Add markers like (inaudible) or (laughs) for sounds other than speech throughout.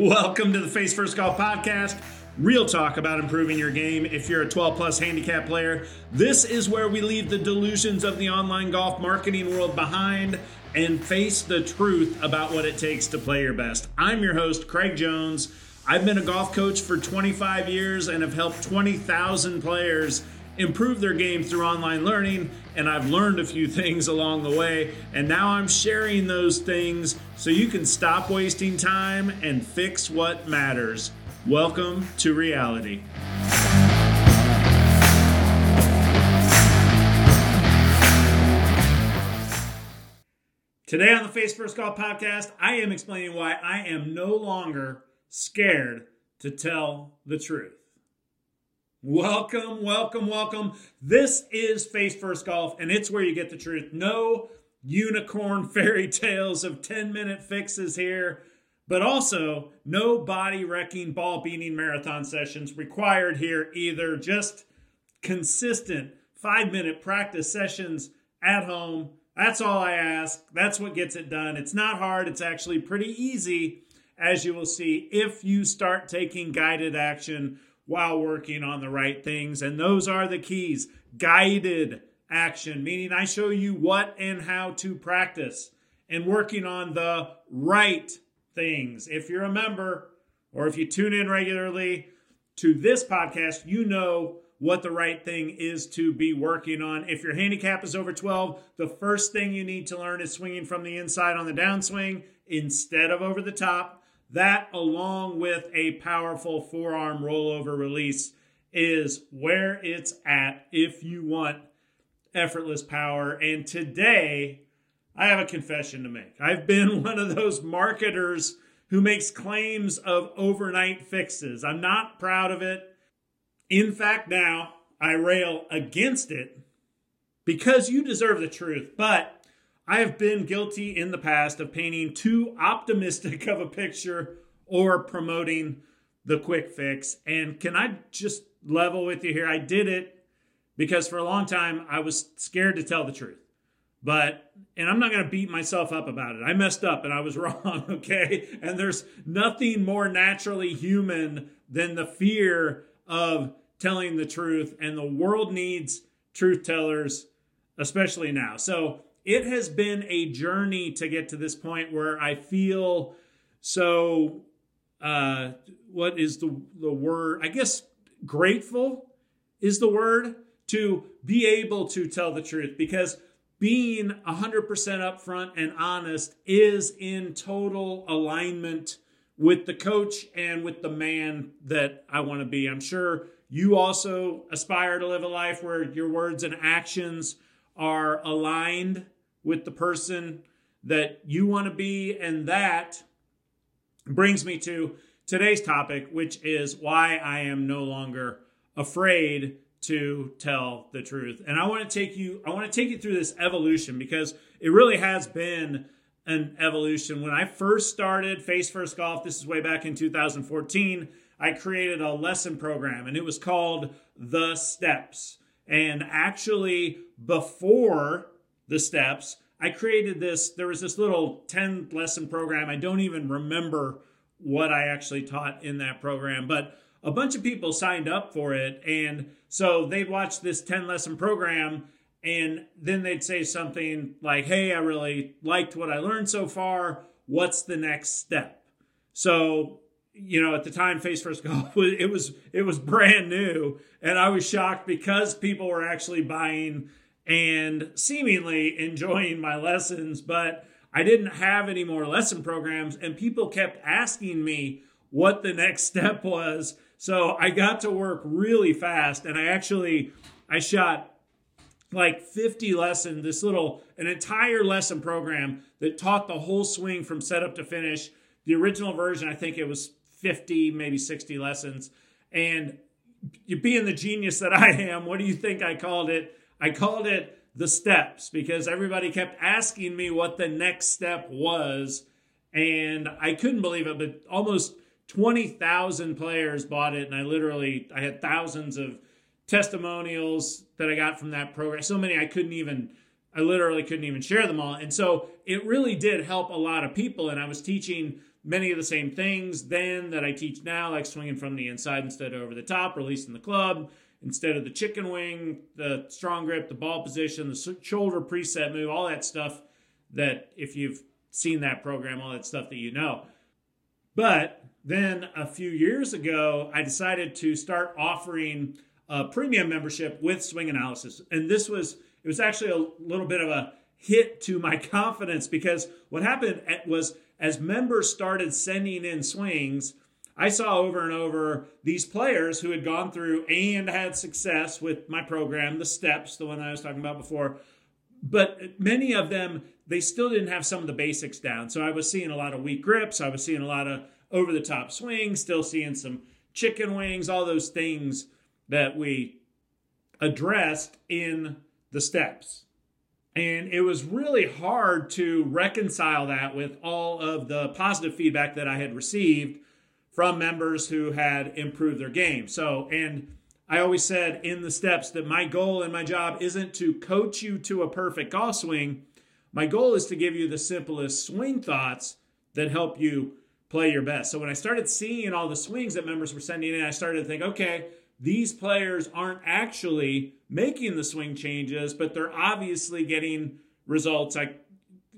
Welcome to the Face First Golf Podcast. Real talk about improving your game if you're a 12 plus handicap player. This is where we leave the delusions of the online golf marketing world behind and face the truth about what it takes to play your best. I'm your host, Craig Jones. I've been a golf coach for 25 years and have helped 20,000 players improve their game through online learning, and I've learned a few (laughs) things along the way, and now I'm sharing those things so you can stop wasting time and fix what matters. Welcome to reality. Today on the Face First Golf podcast, I am explaining why I am no longer scared to tell the truth. Welcome, welcome, welcome. This is Face First Golf, and it's where you get the truth. No unicorn (laughs) fairy tales of 10 minute fixes here, but also no body wrecking, ball beating marathon sessions required here either. Just consistent five minute practice sessions at home. That's all I ask. That's what gets it done. It's not hard, it's actually pretty easy, as you will see, if you start taking guided action while working on the right things. And those are the keys guided action, meaning I show you what and how to practice and working on the right things. If you're a member or if you tune in regularly to this podcast, you know what the right thing is to be working on. If your handicap is over 12, the first thing you need to learn is swinging from the inside on the downswing instead of over the top. That, along with a powerful forearm rollover release, is where it's at if you want effortless power. And today, I have a confession to make. I've been (laughs) one of those marketers who makes claims of overnight fixes. I'm not proud of it. In fact, now I rail against it because you deserve the truth. But I have been guilty in the past of painting too optimistic (laughs) of a picture or promoting the quick fix. And can I just level with you here? I did it because for a long time I was scared to tell the truth. But, and I'm not going to beat myself up about it. I messed up and I was (laughs) wrong, okay? And there's nothing more naturally human than the fear of telling the truth. And the world needs truth tellers, especially now. So, it has been a journey to get to this point where I feel so uh what is the the word I guess grateful is the word to be able to tell the truth because being 100% upfront and honest is in total alignment with the coach and with the man that I want to be. I'm sure you also aspire to live a life where your words and actions are aligned with the person that you want to be. And that brings me to today's topic, which is why I am no longer afraid to tell the truth. And I want to take you I want to take you through this evolution because it really has been an evolution. When I first started Face First Golf, this is way back in 2014, I created a lesson program and it was called The Steps. And actually before the steps. I created this, there was this little 10 lesson program. I don't even remember what I actually taught in that program, but a bunch of people signed up for it. And so they'd watch this 10 lesson program and then they'd say something like, Hey, I really liked what I learned so far. What's the next step? So, you know, at the time, Face First Golf, (laughs) it was it was brand new, and I was shocked because people were actually buying and seemingly enjoying my lessons, but I didn't have any more lesson programs, and people kept asking me what the next (laughs) step was. So I got to work really fast, and I actually I shot like 50 lessons, this little an entire lesson program that taught the whole swing from setup to finish. The original version, I think it was 50, maybe 60 lessons. And you being the genius that (laughs) I am, what do you think I called it? I called it the steps because everybody kept asking me what the next step was. And I couldn't believe it, but almost 20,000 players bought it. And I literally, I had thousands of testimonials that I got from that program. So many I couldn't even I literally couldn't even share them all. And so it really did help a lot of people. And I was teaching many of the same things then that I teach now, like swinging from the inside instead of over the top, releasing the club instead of the chicken wing, the strong grip, the ball position, the shoulder preset move, all that stuff that if you've seen that program, all that stuff that you know. But then a few years ago, I decided to start offering a premium membership with swing analysis. And this was, it was actually a little bit of a hit to my (laughs) confidence because what happened was as members started sending in swings, I saw over and over these players who had gone through and had success with my program, the steps, the one I was talking about before. But many of them, they still didn't have some of the basics down. So I was seeing a lot of weak grips. I was seeing a lot of over the top swings, still seeing some chicken wings, all those things that we addressed in the steps. And it was really hard to reconcile that with all of the positive feedback that I had received from members who had improved their game. So, and I always said in the steps that my goal and my job isn't to coach you to a perfect golf swing. My goal is to give you the simplest swing thoughts that help you play your best. So when I started seeing all the swings that members were sending in, I started to think, okay, these players aren't actually making the swing changes, but they're obviously getting results. I,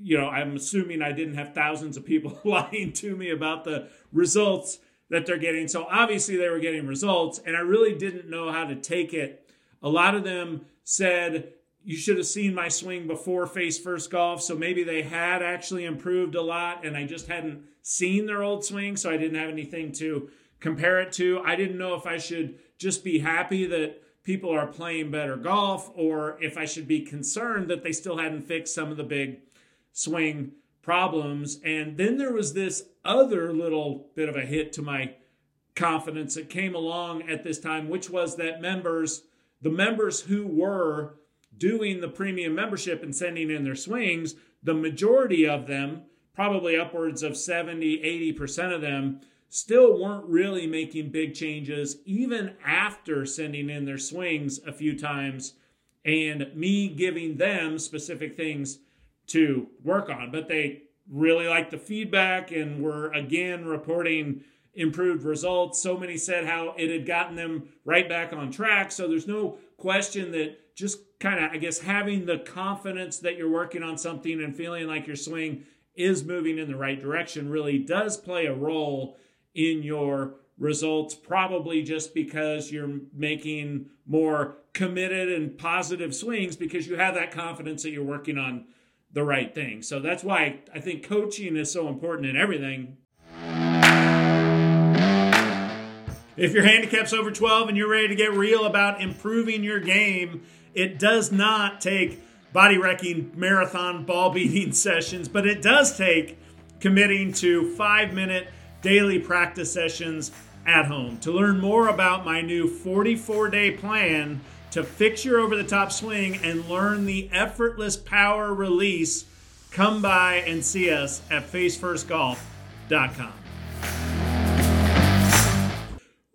you know, I'm assuming I didn't have thousands of people (laughs) lying to me about the results that they're getting. So obviously they were getting results, and I really didn't know how to take it. A lot of them said, you should have seen my swing before face first golf. So maybe they had actually improved a lot, and I just hadn't seen their old swing, so I didn't have anything to compare it to. I didn't know if I should just be happy that people are playing better golf or if I should be concerned that they still hadn't fixed some of the big swing problems. And then there was this other little bit of a hit to my confidence that came along at this time, which was that members, the members who were doing the premium membership and sending in their swings, the majority of them, probably upwards of 70, 80% of them, still weren't really making big changes even after sending in their swings a few times and me giving them specific things to work on. But they really liked the feedback and were again reporting improved results. So many said how it had gotten them right back on track. So there's no question that just kind of, I guess, having the confidence that you're working on something and feeling like your swing is moving in the right direction really does play a role in your results, probably just because you're making more committed and positive swings because you have that confidence that you're working on the right thing. So that's why I think coaching is so important in everything. If your handicap's over 12 and you're ready to get real about improving your game, it does not take body wrecking marathon ball (laughs) beating sessions, but it does take committing to five minute daily practice sessions at home. To learn more about my new 44 day plan to fix your over the top swing and learn the effortless power release, come by and see us at facefirstgolf.com.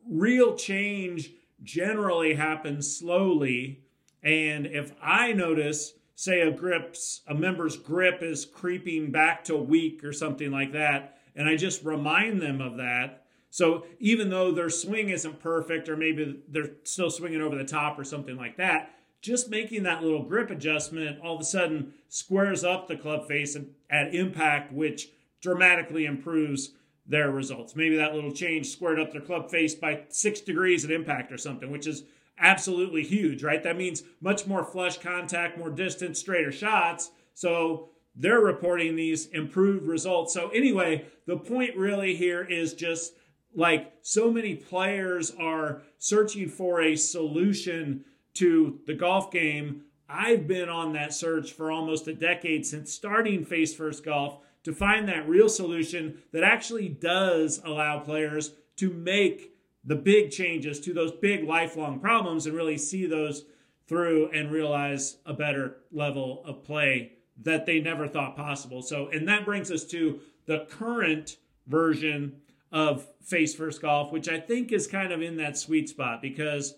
Real change generally happens slowly. And if I notice, say a grip's a member's grip is creeping back to weak or something like that, and I just remind them of that. So even though their swing isn't perfect, or maybe they're still swinging over the top or something like that, just making that little grip adjustment all of a sudden squares up the club face at impact, which dramatically improves their results. Maybe that little change squared up their club face by six degrees at impact or something, which is absolutely huge, right? That means much more flush contact, more distance, straighter shots. So they're reporting these improved results. So, anyway, the point really here is just like so many players are searching for a solution to the golf game. I've been on that search for almost a decade since starting Face First Golf to find that real solution that actually does allow players to make the big changes to those big lifelong problems and really see those through and realize a better level of play that they never thought possible. So, and that brings us to the current version of Face First Golf, which I think is kind of in that sweet spot because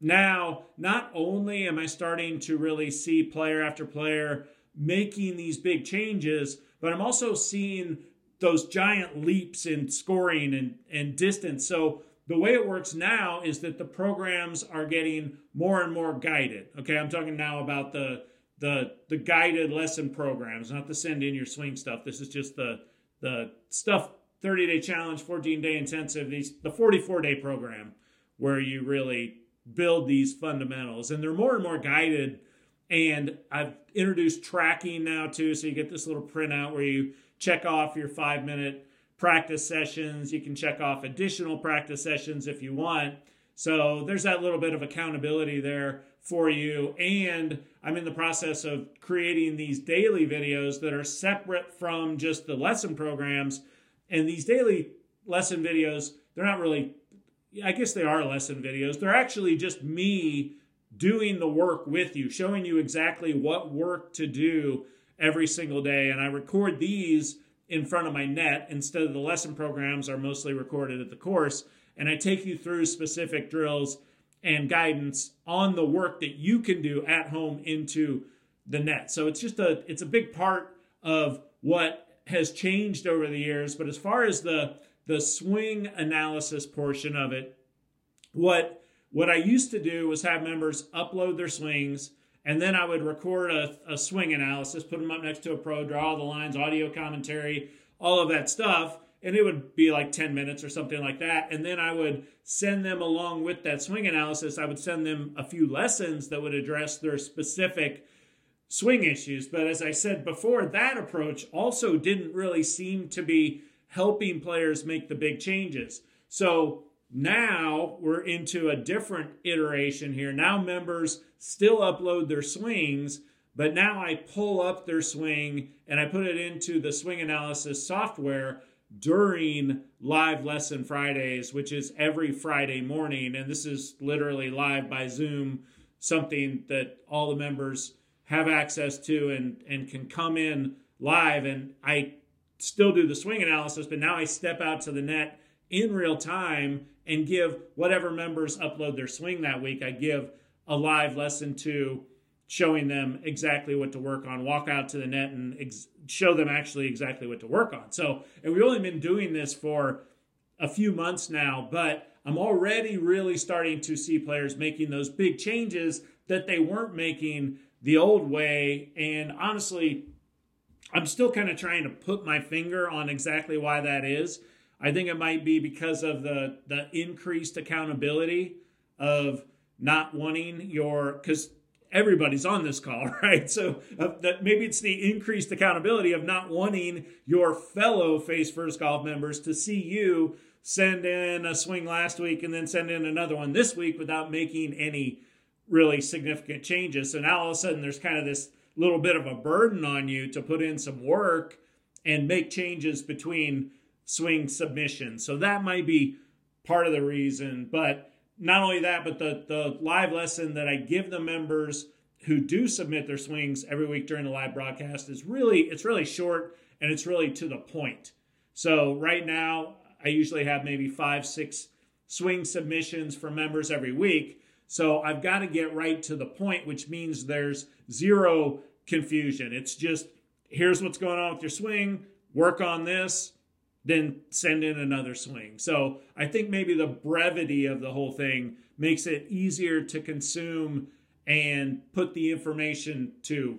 now not only am I starting to really see player after player making these big changes, but I'm also seeing those giant leaps in scoring and, and distance. So the way it works now is that the programs are getting more and more guided. Okay, I'm talking now about the the the guided lesson programs, not the send in your swing stuff. This is just the the stuff 30 day challenge, 14 day intensive, these the 44 day program where you really build these fundamentals. And they're more and more guided. And I've introduced tracking now too. So you get this little printout where you check off your 5 minute practice sessions, you can check off additional practice sessions if you want. So there's that little bit of accountability there for you. And I'm in the process of creating these daily videos that are separate from just the lesson programs and these daily lesson videos, they're not really, I guess they are lesson videos. They're actually just me doing the work with you, showing you exactly what work to do every single day. And I record these in front of my net instead of the lesson programs are mostly recorded at the course. And I take you through specific drills and guidance on the work that you can do at home into the net. So it's just a it's a big part of what has changed over the years. But as far as the the swing analysis portion of it, what what I used to do was have members upload their swings, and then I would record a, a swing analysis, put them up next to a pro, draw the lines, audio commentary, all of that stuff, and it would be like 10 minutes or something like that. And then I would send them along with that swing analysis, I would send them a few lessons that would address their specific swing issues. But as I said before, that approach also didn't really seem to be helping players make the big changes. So now we're into a different iteration here. Now members still upload their swings, but now I pull up their swing and I put it into the swing analysis software during live lesson Fridays, which is every Friday morning. And this is literally live by Zoom, something that all the members have access to and and can come in live. And I still do the swing analysis but now I step out to the net in real time and give whatever members upload their swing that week. I give a live lesson to showing them exactly what to work on walk out to the net and ex- show them actually exactly what to work on. So and we've only been doing this for a few months now but I'm already really starting to see players making those big changes that they weren't making the old way. And honestly, I'm still kind of trying to put my finger on exactly why that is. I think it might be because of the the increased accountability of not wanting your because everybody's on this call, (laughs) right? So uh, that maybe it's the increased accountability of not wanting your fellow Face First Golf members to see you send in a swing last week and then send in another one this week without making any really significant changes. So now all of a sudden there's kind of this little bit of a burden on you to put in some work and make changes between swing submissions. So that might be part of the reason. But not only that, but the, the live lesson that I give the members who do submit their swings every week during the live broadcast is really it's really short and it's really to the point. So right now I usually have maybe five, six swing submissions for members every week. So I've got to get right to the point, which means there's zero confusion. It's just here's what's going on with your swing, work on this, then send in another swing. So I think maybe the brevity of the whole thing makes it easier to consume and put the information to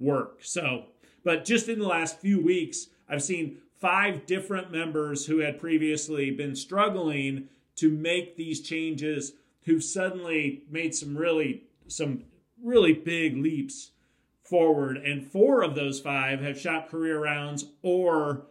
work. So, but just in the last few weeks, I've seen five different members who had previously been struggling to make these changes who've suddenly made some really some really big leaps forward. And four of those five have shot career rounds or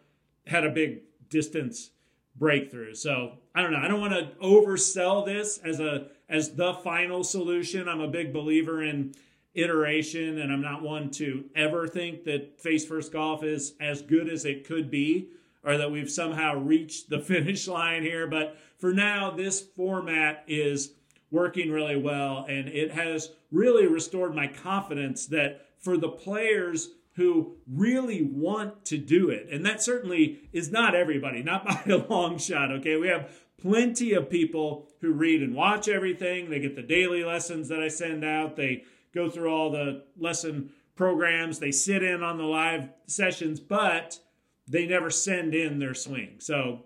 had a big distance breakthrough. So i don't know. I don't want to oversell this as a as the final solution. I'm a big believer in iteration and i'm not one to ever think that face first golf is as good as it could be or that we've somehow reached the (laughs) finish line here. But for now this format is working really well. And it has really restored my confidence that for the players who really want to do it, and that certainly is not everybody, not (laughs) by a long shot, okay? We have plenty of people who read and watch everything. They get the daily lessons that I send out. They go through all the lesson programs. They sit in on the live sessions, but they never send in their swing. So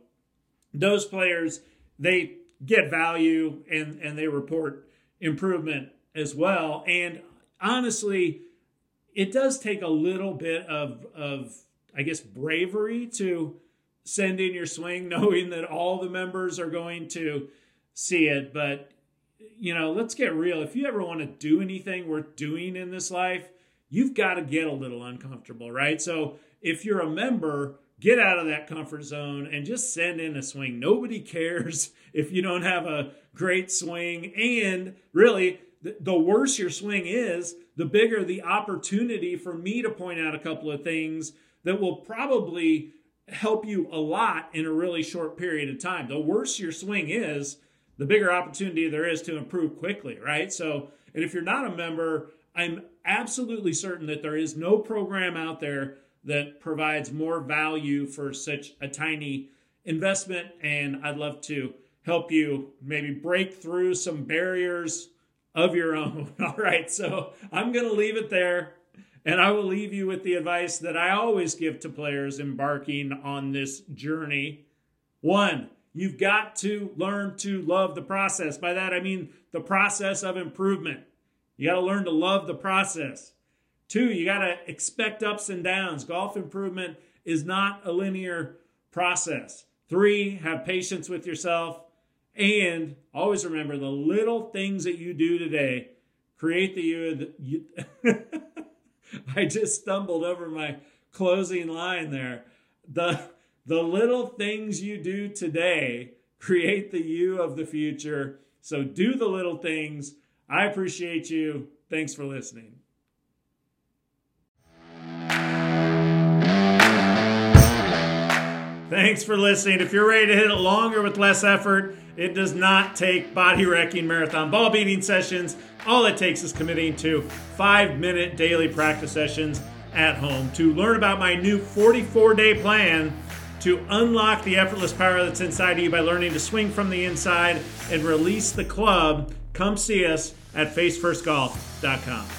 those players, they get value and, and they report improvement as well. And honestly, it does take a little bit of, of I guess, bravery to send in your swing, (laughs) knowing that all the members are going to see it. But, you know, let's get real. If you ever want to do anything worth doing in this life, you've got to get a little uncomfortable, right? So if you're a member, get out of that comfort zone and just send in a swing. Nobody cares (laughs) if you don't have a great swing. And really, the worse your swing is, the bigger the opportunity for me to point out a couple of things that will probably help you a lot in a really short period of time. The worse your swing is, the bigger opportunity there is to improve quickly, right? So, and if you're not a member, I'm absolutely certain that there is no program out there that provides more value for such a tiny investment. And I'd love to help you maybe break through some barriers of your own. (laughs) All right, so I'm going to leave it there. And I will leave you with the advice that I always give to players embarking on this journey. One, you've got to learn to love the process. By that, I mean the process of improvement. You got to learn to love the process. Two, you got to expect ups and downs. Golf improvement is not a linear process. Three, have patience with yourself. And always remember the little things that you do today create the you. you (laughs) I just stumbled over my closing line there. The, the little things you do today create the you of the future. So do the little things. I appreciate you. Thanks for listening. Thanks for listening. If you're ready to hit it longer with less effort, it does not take body wrecking marathon ball beating sessions. All it takes is committing to five minute daily practice sessions at home. To learn about my new 44 day plan to unlock the effortless power that's inside of you by learning to swing from the inside and release the club, come see us at facefirstgolf.com.